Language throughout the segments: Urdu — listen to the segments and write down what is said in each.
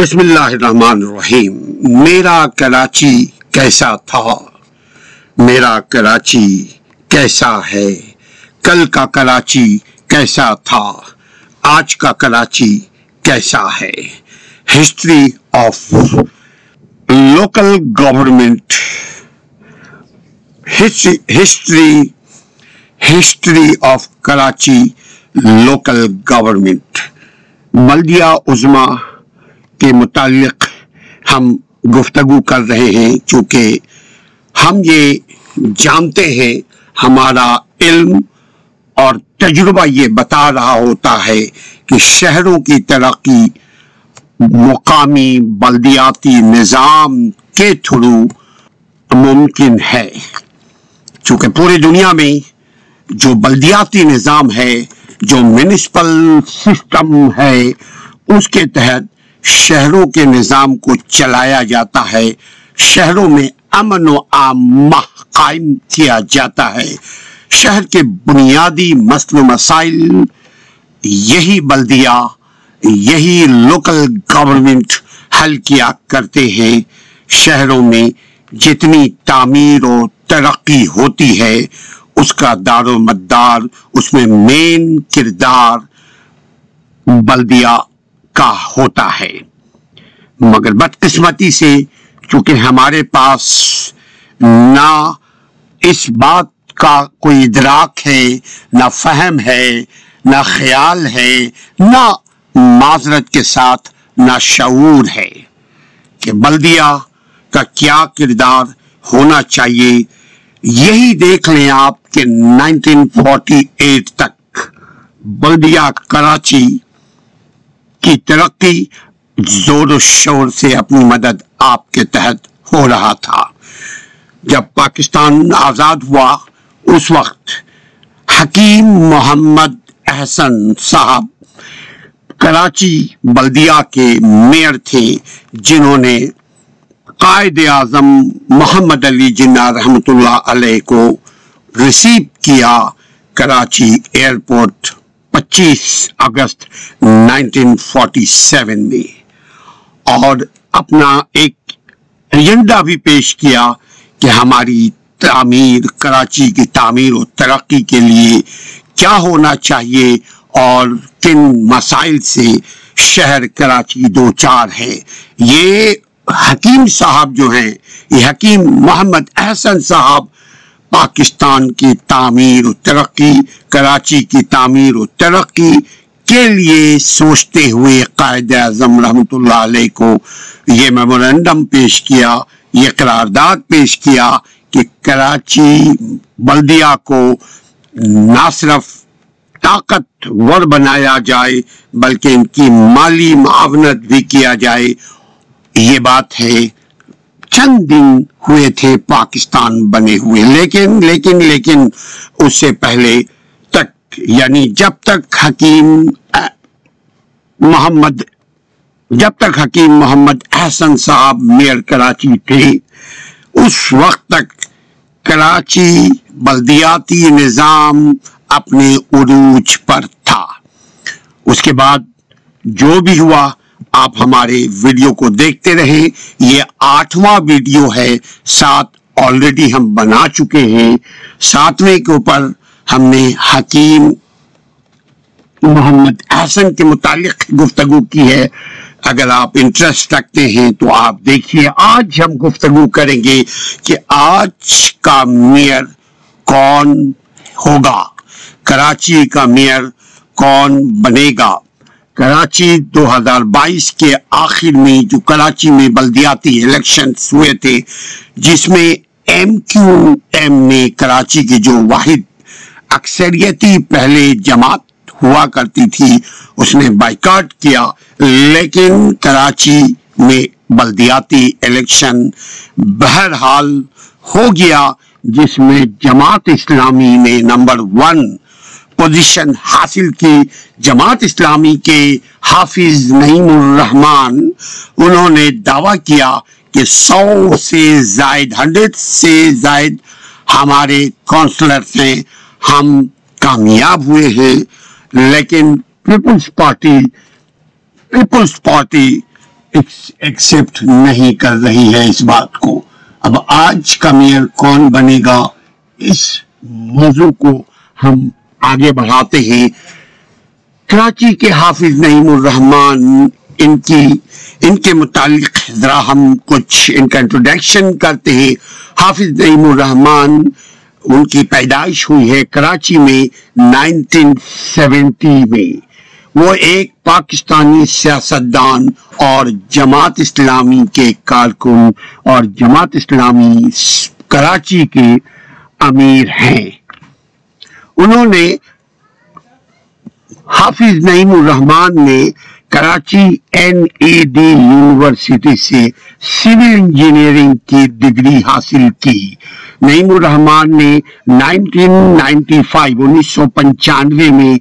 بسم اللہ الرحمن الرحیم۔ میرا کراچی کیسا تھا؟ میرا کراچی کیسا ہے؟ کل کا کراچی کیسا تھا؟ آج کا کراچی کیسا ہے؟ History of local government. History history of Karachi local government. بلدیہ عظما کے متعلق ہم گفتگو کر رہے ہیں، چونکہ ہم یہ جانتے ہیں، ہمارا علم اور تجربہ یہ بتا رہا ہوتا ہے کہ شہروں کی ترقی، مقامی بلدیاتی نظام کے تھرو ممکن ہے۔ چونکہ پورے دنیا میں جو بلدیاتی نظام ہے، جو میونسپل سسٹم ہے، اس کے تحت شہروں کے نظام کو چلایا جاتا ہے۔ شہروں میں امن و عامہ قائم کیا جاتا ہے۔ شہر کے بنیادی مسل و مسائل، یہی بلدیا یہی لوکل گورنمنٹ حل کیا کرتے ہیں۔ شہروں میں جتنی تعمیر و ترقی ہوتی ہے، اس کا دار و مدار، اس میں مین کردار بلدیا کا ہوتا ہے۔ مگر بدقسمتی سے چونکہ ہمارے پاس نہ اس بات کا کوئی ادراک ہے، نہ فہم ہے، نہ خیال ہے، نہ معذرت کے ساتھ، نہ شعور ہے کہ بلدیا کا کیا کردار ہونا چاہیے۔ یہی دیکھ لیں آپ کہ نائنٹین فورٹی ایٹ تک بلدیا کراچی کی ترقی زور و شور سے اپنی مدد آپ کے تحت ہو رہا تھا۔ جب پاکستان آزاد ہوا، اس وقت حکیم محمد احسن صاحب کراچی بلدیا کے میئر تھے، جنہوں نے قائد اعظم محمد علی جناح رحمۃ اللہ علیہ کو ریسیو کیا کراچی ایئرپورٹ۔ پچیس اگست نائنٹین فورٹی سیون میں اور اپنا ایک ایجنڈا بھی پیش کیا کہ ہماری تعمیر، کراچی کی تعمیر و ترقی کے لیے کیا ہونا چاہیے اور کن مسائل سے شہر کراچی دو چار ہے یہ حکیم صاحب جو ہیں، یہ حکیم محمد احسن صاحب پاکستان کی تعمیر و ترقی، کراچی کی تعمیر و ترقی کے لیے سوچتے ہوئے قائد اعظم رحمۃ اللہ علیہ کو یہ میمورینڈم پیش کیا، یہ قرارداد پیش کیا کہ کراچی بلدیا کو نہ صرف طاقتور بنایا جائے بلکہ ان کی مالی معاونت بھی کیا جائے۔ یہ بات ہے چند دن ہوئے تھے پاکستان بنے ہوئے۔ لیکن لیکن لیکن اس سے پہلے تک یعنی جب تک حکیم محمد، جب تک حکیم محمد احسن صاحب میئر کراچی تھے، اس وقت تک کراچی بلدیاتی نظام اپنے عروج پر تھا۔ اس کے بعد جو بھی ہوا آپ ہمارے ویڈیو کو دیکھتے رہیں۔ یہ آٹھواں ویڈیو ہے۔ سات آلریڈی ہم بنا چکے ہیں۔ ساتویں کے اوپر ہم نے حکیم محمد احسن کے متعلق گفتگو کی ہے۔ اگر آپ انٹرسٹ رکھتے ہیں تو آپ دیکھیے، آج ہم گفتگو کریں گے کہ آج کا میئر کون ہوگا؟ کراچی کا میئر کون بنے گا کراچی دو ہزار بائیس کے آخر میں جو کراچی میں بلدیاتی الیکشن ہوئے تھے، جس میں ایم کیو ایم نے کراچی کی جو واحد اکثریتی پہلے جماعت ہوا کرتی تھی، اس نے بائیکاٹ کیا۔ لیکن کراچی میں بلدیاتی الیکشن بہرحال ہو گیا، جس میں جماعت اسلامی نے نمبر ون پوزیشن حاصل کی جماعت اسلامی کے حافظ نعیم الرحمان انہوں نے دعویٰ کیا کہ سو سے زائد، ہنڈریڈ سے زائد ہمارے کونسلر ہیں۔ ہم کامیاب ہوئے ہیں، لیکن Peoples Party Peoples Party accept نہیں کر رہی ہے اس بات کو۔ اب آج کا میئر کون بنے گا؟ اس موضوع کو ہم آگے بڑھاتے ہیں۔ کراچی کے حافظ نعیم الرحمان ان کی، ان کے متعلق ذرا ہم کچھ ان کا انٹروڈکشن کرتے ہیں۔ حافظ نعیم الرحمان ان کی پیدائش ہوئی ہے کراچی میں نائنٹین سیونٹی میں۔ وہ ایک پاکستانی سیاستدان اور جماعت اسلامی کے کارکن اور جماعت اسلامی کراچی کے امیر ہیں۔ انہوں نے حافظ نعیم الرحمان نے Karachi N E D university سے سول انجینئرنگ کی ڈگری حاصل کی۔ نعیم الرحمان نے نائنٹین نائنٹی فائیو انیس سو پنچانوے میں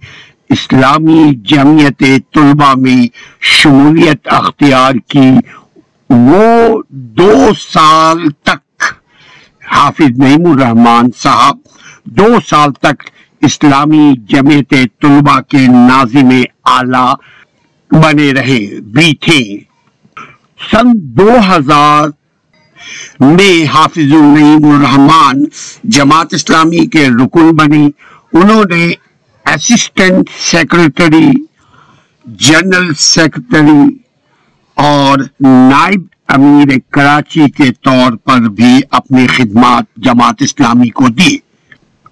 اسلامی جمعیت طلبہ میں شمولیت اختیار کی۔ وہ دو سال تک، حافظ نعیم الرحمان صاحب، دو سال تک اسلامی جمعیت طلبہ کے ناظم اعلی بنے رہے، بھی تھے۔ سن دو ہزار میں حافظ النعیم الرحمان جماعت اسلامی کے رکن بنے۔ انہوں نے اسسٹنٹ سیکرٹری جنرل سیکرٹری اور نائب امیر کراچی کے طور پر بھی اپنی خدمات جماعت اسلامی کو دی۔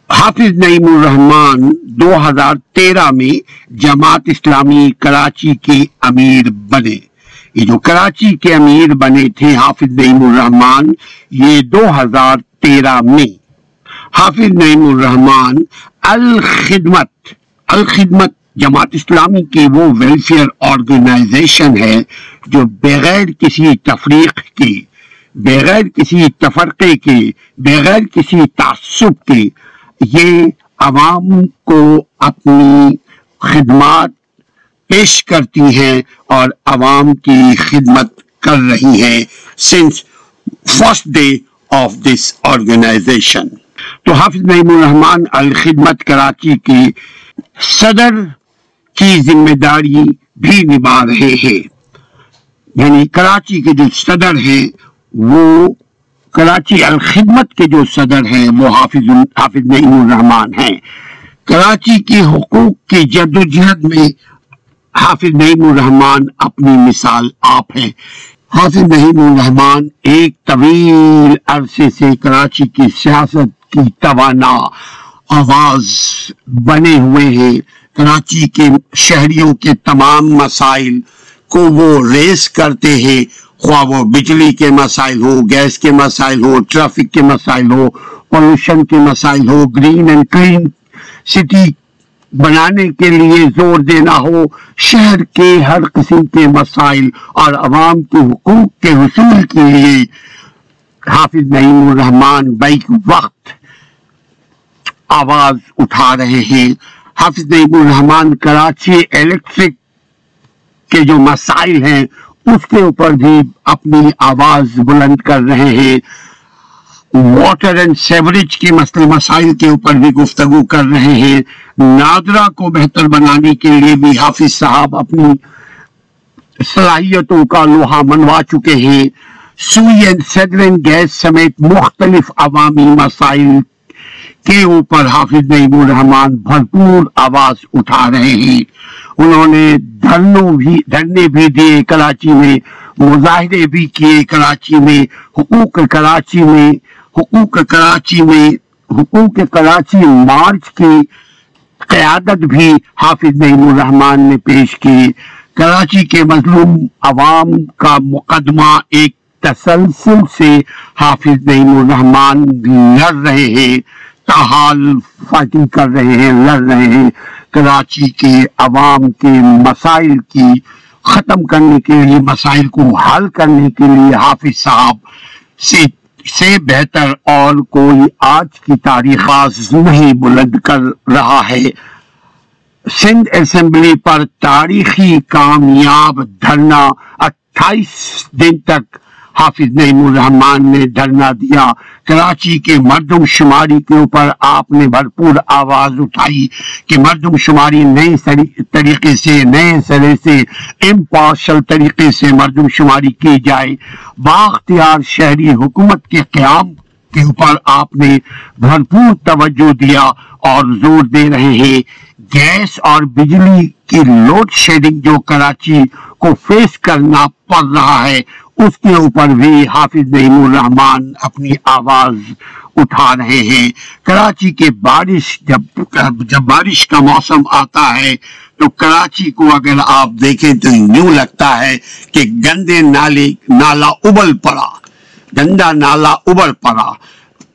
حافظ نعیم الرحمان دو ہزار تیرہ میں جماعت اسلامی کراچی کے امیر بنے۔ یہ جو کراچی کے امیر بنے تھے حافظ نعیم الرحمان یہ دو ہزار تیرہ میں۔ حافظ نعیم الرحمان الخدمت الخدمت جماعت اسلامی کی وہ ویلفیئر آرگنائزیشن ہے جو بغیر کسی تفریق کے، بغیر کسی تفرقے کے، بغیر کسی تعصب کے یہ عوام کو اپنی خدمات پیش کرتی ہیں اور عوام کی خدمت کر رہی ہیں since first day of this organisation تو حافظ نعیم الرحمان الخدمت کراچی کی صدر کی ذمہ داری بھی نبھا رہے ہیں. یعنی کراچی کے جو صدر ہیں وہ کراچی الخدمت کے جو صدر ہیں، وہ حافظ حافظ نعیم الرحمان ہیں۔ کراچی کی حقوق کی جد و جہد میں حافظ نعیم الرحمان اپنی مثال آپ ہیں۔ حافظ نعیم الرحمان ایک طویل عرصے سے کراچی کی سیاست کی توانا آواز بنے ہوئے ہیں۔ کراچی کے شہریوں کے تمام مسائل کو وہ ریس کرتے ہیں۔ خواہ وہ بجلی کے مسائل ہو، گیس کے مسائل ہو، ٹریفک کے مسائل ہو، پولوشن کے مسائل ہو، گرین اینڈ کلین سٹی بنانے کے لیے زور دینا ہو، شہر کے ہر قسم کے مسائل اور عوام کے حقوق کے حصول کے لیے حافظ نعیم الرحمان بیک وقت آواز اٹھا رہے ہیں۔ حافظ نعیم الرحمان کراچی الیکٹرک کے جو مسائل ہیں اس کے اوپر بھی اپنی آواز بلند کر رہے ہیں۔ واٹر اینڈ سیوریج کے مسئلے مسائل کے اوپر بھی گفتگو کر رہے ہیں۔ نادرا کو بہتر بنانے کے لیے بھی حافظ صاحب اپنی صلاحیتوں کا لوہا منوا چکے ہیں۔ سوئی اینڈ سیڈلنگ گیس سمیت مختلف عوامی مسائل کے اوپر حافظ نعیم الرحمان بھرپور آواز اٹھا رہے ہیں۔ انہوں نے دھرنوں بھی دھرنے بھی دیے کراچی میں، مظاہرے بھی کیے کراچی میں، حقوق کراچی میں، حقوق کراچی میں، حقوق کراچی مارچ کی قیادت بھی حافظ نعیم الرحمان نے پیش کی۔ کراچی کے مظلوم عوام کا مقدمہ ایک تسلسل سے حافظ نعیم الرحمان لڑ رہے ہیں۔ تاحال فائٹنگ کر رہے ہیں، لڑ رہے ہیں۔ کراچی کے عوام کے مسائل کی ختم کرنے کے لیے، مسائل کو حل کرنے کے لیے حافظ صاحب سے سے بہتر اور کوئی آج کی تاریخ نہیں بلند کر رہا ہے۔ سندھ اسمبلی پر تاریخی کامیاب دھرنا اٹھائیس دن تک حافظ نعیم الرحمان نے دھرنا دیا۔ کراچی کے مردم شماری کے اوپر آپ نے بھرپور آواز اٹھائی کہ مردم شماری نئے طریقے سے، نئے سرے سے امپارشل طریقے سے مردم شماری کی جائے۔ باختیار شہری حکومت کے قیام کے اوپر آپ نے بھرپور توجہ دیا اور زور دے رہے ہیں۔ گیس اور بجلی کی لوڈ شیڈنگ جو کراچی کو فیس کرنا پڑ رہا ہے اس کے اوپر بھی حافظ نعیم الرحمان اپنی آواز اٹھا رہے ہیں۔ کراچی کے بارش جب جب بارش کا موسم آتا ہے، تو کراچی کو اگر آپ دیکھیں تو یوں لگتا ہے کہ گندے نالے نالا ابل پڑا۔ گندا نالا ابل پڑا۔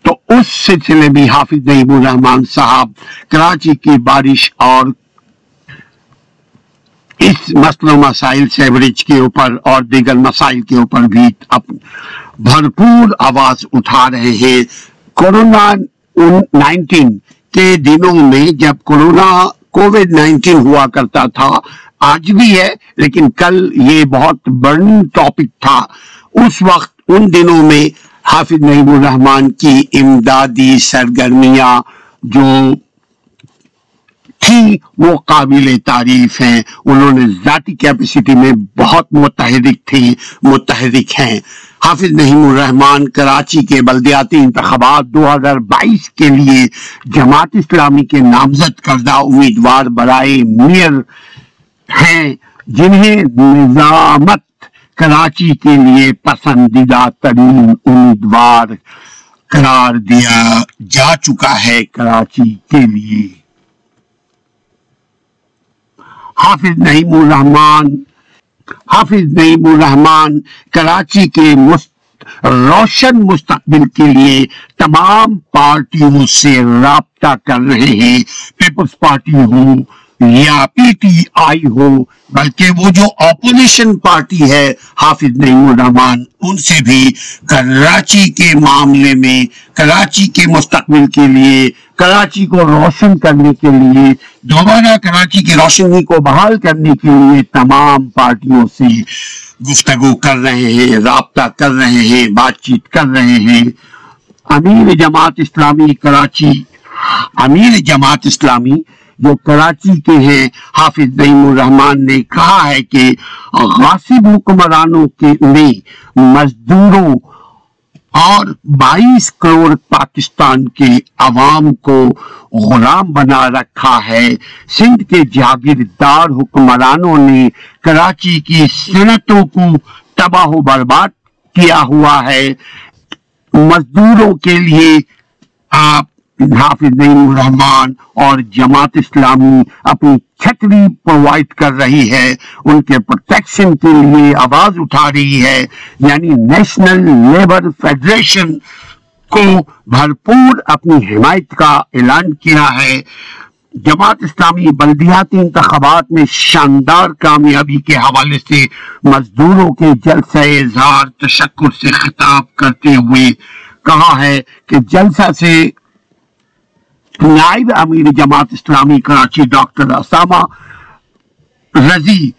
تو اس سلسلے بھی حافظ نعیم الرحمان صاحب، کراچی کی بارش اور اس مسل و مسائل سیوریج کے اوپر اور دیگر مسائل کے اوپر بھی بھرپور آواز اٹھا رہے ہیں۔ کورونا نائنٹین کے دنوں میں جب کورونا کووڈ نائنٹین ہوا کرتا تھا، آج بھی ہے، لیکن کل یہ بہت برننگ ٹاپک تھا۔ اس وقت ان دنوں میں حافظ نعیم الرحمان کی امدادی سرگرمیاں جو تھی وہ قابل تعریف ہیں۔ انہوں نے ذاتی کیپیسٹی میں بہت متحرک تھی، متحرک ہیں۔ حافظ نعیم الرحمان کراچی کے بلدیاتی انتخابات دو ہزار بائیس کے لیے جماعت اسلامی کے نامزد کردہ امیدوار برائے میئر ہیں، جنہیں نظامت کراچی کے لیے پسندیدہ ترین امیدوار قرار دیا جا چکا ہے کراچی کے لیے۔ حافظ نعیم الرحمان حافظ نعیم الرحمان کراچی کے روشن مستقبل کے لیے تمام پارٹیوں سے رابطہ کر رہے ہیں۔ پیپلز پارٹی ہوں یا پی ٹی آئی ہو، بلکہ وہ جو اپوزیشن پارٹی ہے، حافظ نعیم الرحمان ان سے بھی کراچی کے معاملے میں، کراچی کے مستقبل کے لیے، کراچی کو روشن کرنے کے لیے، دوبارہ کراچی کی روشنی کو بحال کرنے کے لیے تمام پارٹیوں سے گفتگو کر رہے ہیں، رابطہ کر رہے ہیں، بات چیت کر رہے ہیں۔ امیر جماعت اسلامی، کراچی، امیر جماعت اسلامی جو کراچی کے ہیں، حافظ نعیم الرحمان نے کہا ہے کہ غاصب حکمرانوں کے نے مزدوروں اور بائیس کروڑ پاکستان کے عوام کو غلام بنا رکھا ہے۔ سندھ کے جاگیردار حکمرانوں نے کراچی کی صنعتوں کو تباہ و برباد کیا ہوا ہے۔ مزدوروں کے لیے آپ حافظ نعیم الرحمان اور جماعت اسلامی اپنی چھتری پرووائڈ کر رہی ہے، ان کے پروٹیکشن کے لیے آواز اٹھا رہی ہے۔ یعنی نیشنل لیبر فیڈریشن کو بھرپور اپنی حمایت کا اعلان کیا ہے۔ جماعت اسلامی بلدیاتی انتخابات میں شاندار کامیابی کے حوالے سے مزدوروں کے جلسہ اظہار تشکر سے خطاب کرتے ہوئے کہا ہے کہ جلسہ سے نائب امیر Jamaat Islami Karachi doctor Osama Razi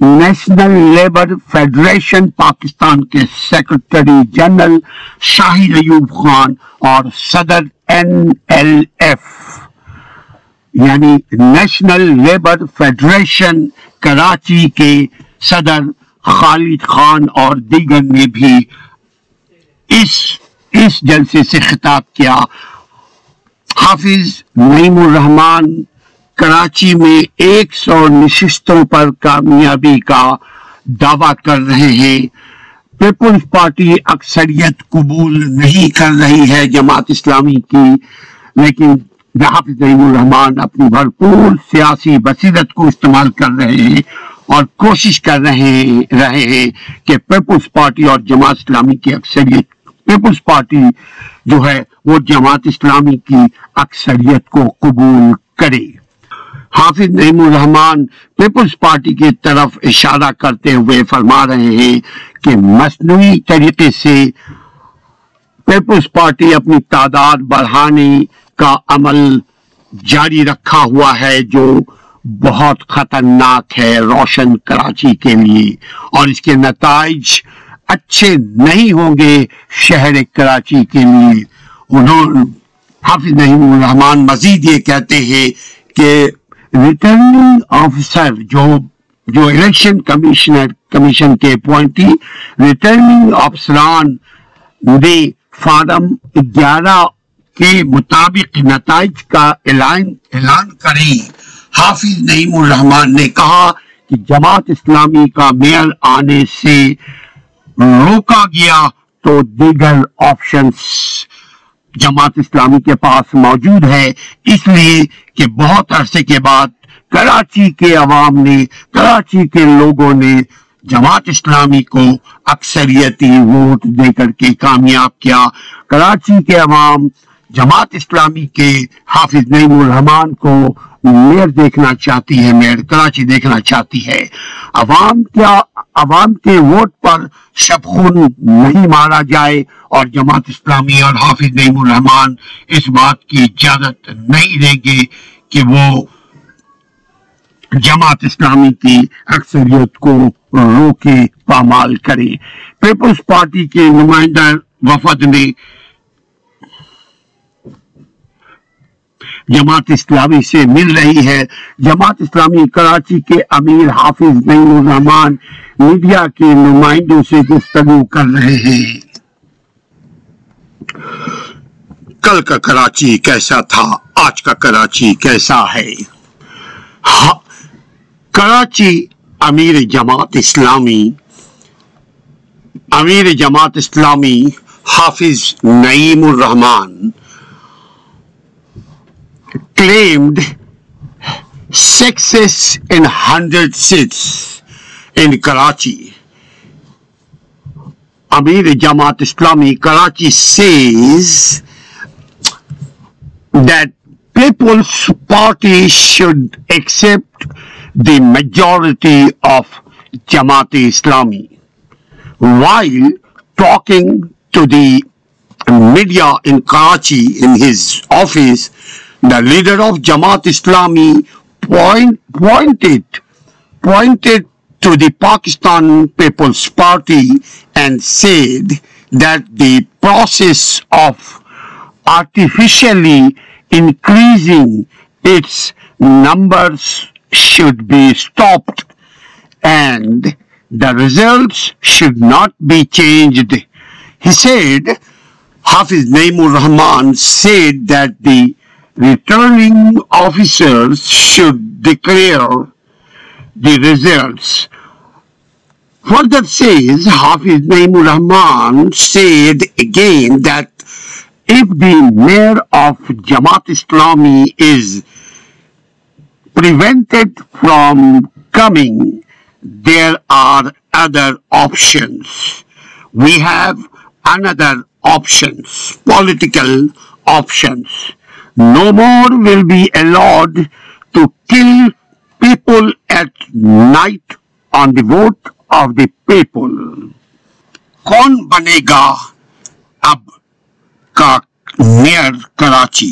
national labour federation Pakistan کے سیکرٹری جنرل شاہی ایوب خان اور صدر این ایل ایف یعنی نیشنل لیبر فیڈریشن کراچی کے صدر خالد خان اور دیگر نے بھی اس اس جلسے سے خطاب کیا۔ حافظ نعیم الرحمان کراچی میں ایک سو نشستوں پر کامیابی کا دعویٰ کر رہے ہیں۔ پیپلز پارٹی اکثریت قبول نہیں کر رہی ہے جماعت اسلامی کی، لیکن حافظ نعیم الرحمان اپنی بھرپور سیاسی بصیرت کو استعمال کر رہے ہیں اور کوشش کر رہے رہے ہیں کہ پیپلز پارٹی اور جماعت اسلامی کی اکثریت، پیپلز پارٹی جو ہے وہ جماعت اسلامی کی اکثریت کو قبول کرے۔ حافظ نعیم الرحمان پیپلز پارٹی کی طرف اشارہ کرتے ہوئے فرما رہے ہیں کہ مصنوعی طریقے سے پیپلز پارٹی اپنی تعداد بڑھانے کا عمل جاری رکھا ہوا ہے، جو بہت خطرناک ہے روشن کراچی کے لیے۔ اور اس کے نتائج اچھے نہیں ہوں گے شہر کراچی کے لیے۔ انہوں حافظ نعیم الرحمان مزید یہ کہتے ہیں کہ ریٹرننگ آفیسر جو جو الیکشن کمیشنر کمیشن کے اپوائنٹی ریٹرننگ افسران نے فارم گیارہ کے مطابق نتائج کا اعلان اعلان کریں۔ حافظ نعیم الرحمان نے کہا کہ جماعت اسلامی کا میئر آنے سے روکا گیا تو دیگر آپشنز جماعت اسلامی کے پاس موجود ہے، اس لیے کہ بہت عرصے کے بعد کراچی کے عوام نے، کراچی کے لوگوں نے جماعت اسلامی کو اکثریتی ووٹ دے کر کے کامیاب کیا۔ کراچی کے عوام جماعت اسلامی کے حافظ نعیم الرحمان کو میئر دیکھنا چاہتی ہے میئر کراچی دیکھنا چاہتی ہے۔ عوام کیا، عوام کے ووٹ پر شب خون نہیں مارا جائے اور جماعت اسلامی اور حافظ نعیم الرحمان اس بات کی اجازت نہیں دیں گے کہ وہ جماعت اسلامی کی اکثریت کو روکے، پامال کرے۔ پیپلز پارٹی کے نمائندہ وفد نے جماعت اسلامی سے مل رہی ہے۔ جماعت اسلامی کراچی کے امیر حافظ نعیم الرحمان میڈیا کے نمائندوں سے گفتگو کر رہے ہیں۔ کل کا کراچی کیسا تھا؟ آج کا کراچی کیسا ہے؟ ہاں، کراچی امیر جماعت اسلامی، امیر Jamaat Islami Hafiz Naeem ur-Rehman claimed success in 100 seats in Karachi. Amir Jamaat Islami Karachi says that People's Party should accept the majority of Jamaat Islami. While talking to the media in Karachi in his office, the leader of Jamaat Islami point, pointed, pointed to the Pakistan People's Party and said that the process of artificially increasing its numbers should be stopped and the results should not be changed. He said, Hafiz Naimur Rahman said that the returning officers should declare the results. Further says, Hafiz Naimur Rahman said again that if the mayor of Jamaat Islami is prevented from coming, there are other options. We have another options, political options. No more will be allowed to kill people at night on the vote of the people. کون بنے گا اب کا میئر کراچی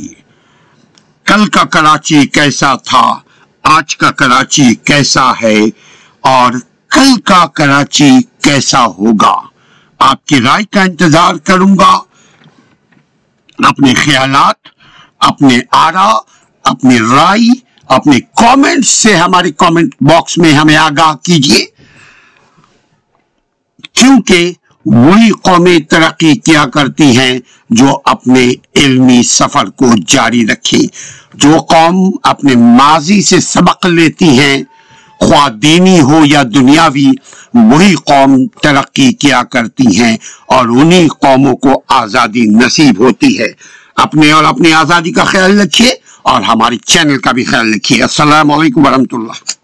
کل کا کراچی کیسا تھا آج کا کراچی کیسا ہے اور کل کا کراچی کیسا ہوگا آپ کی رائے کا انتظار کروں گا اپنے خیالات اپنے آرا، اپنی رائی اپنے کامنٹ سے ہماری کامنٹ باکس میں ہمیں آگاہ کیجیے کیونکہ وہی قومیں ترقی کیا کرتی ہیں جو اپنے علمی سفر کو جاری رکھیں، جو قوم اپنے ماضی سے سبق لیتی ہیں، خواہ دینی ہو یا دنیاوی، وہی قوم ترقی کیا کرتی ہیں اور انہی قوموں کو آزادی نصیب ہوتی ہے۔ اپنے اور اپنی آزادی کا خیال رکھیے اور ہماری چینل کا بھی خیال رکھیے۔ السلام علیکم ورحمۃ اللہ۔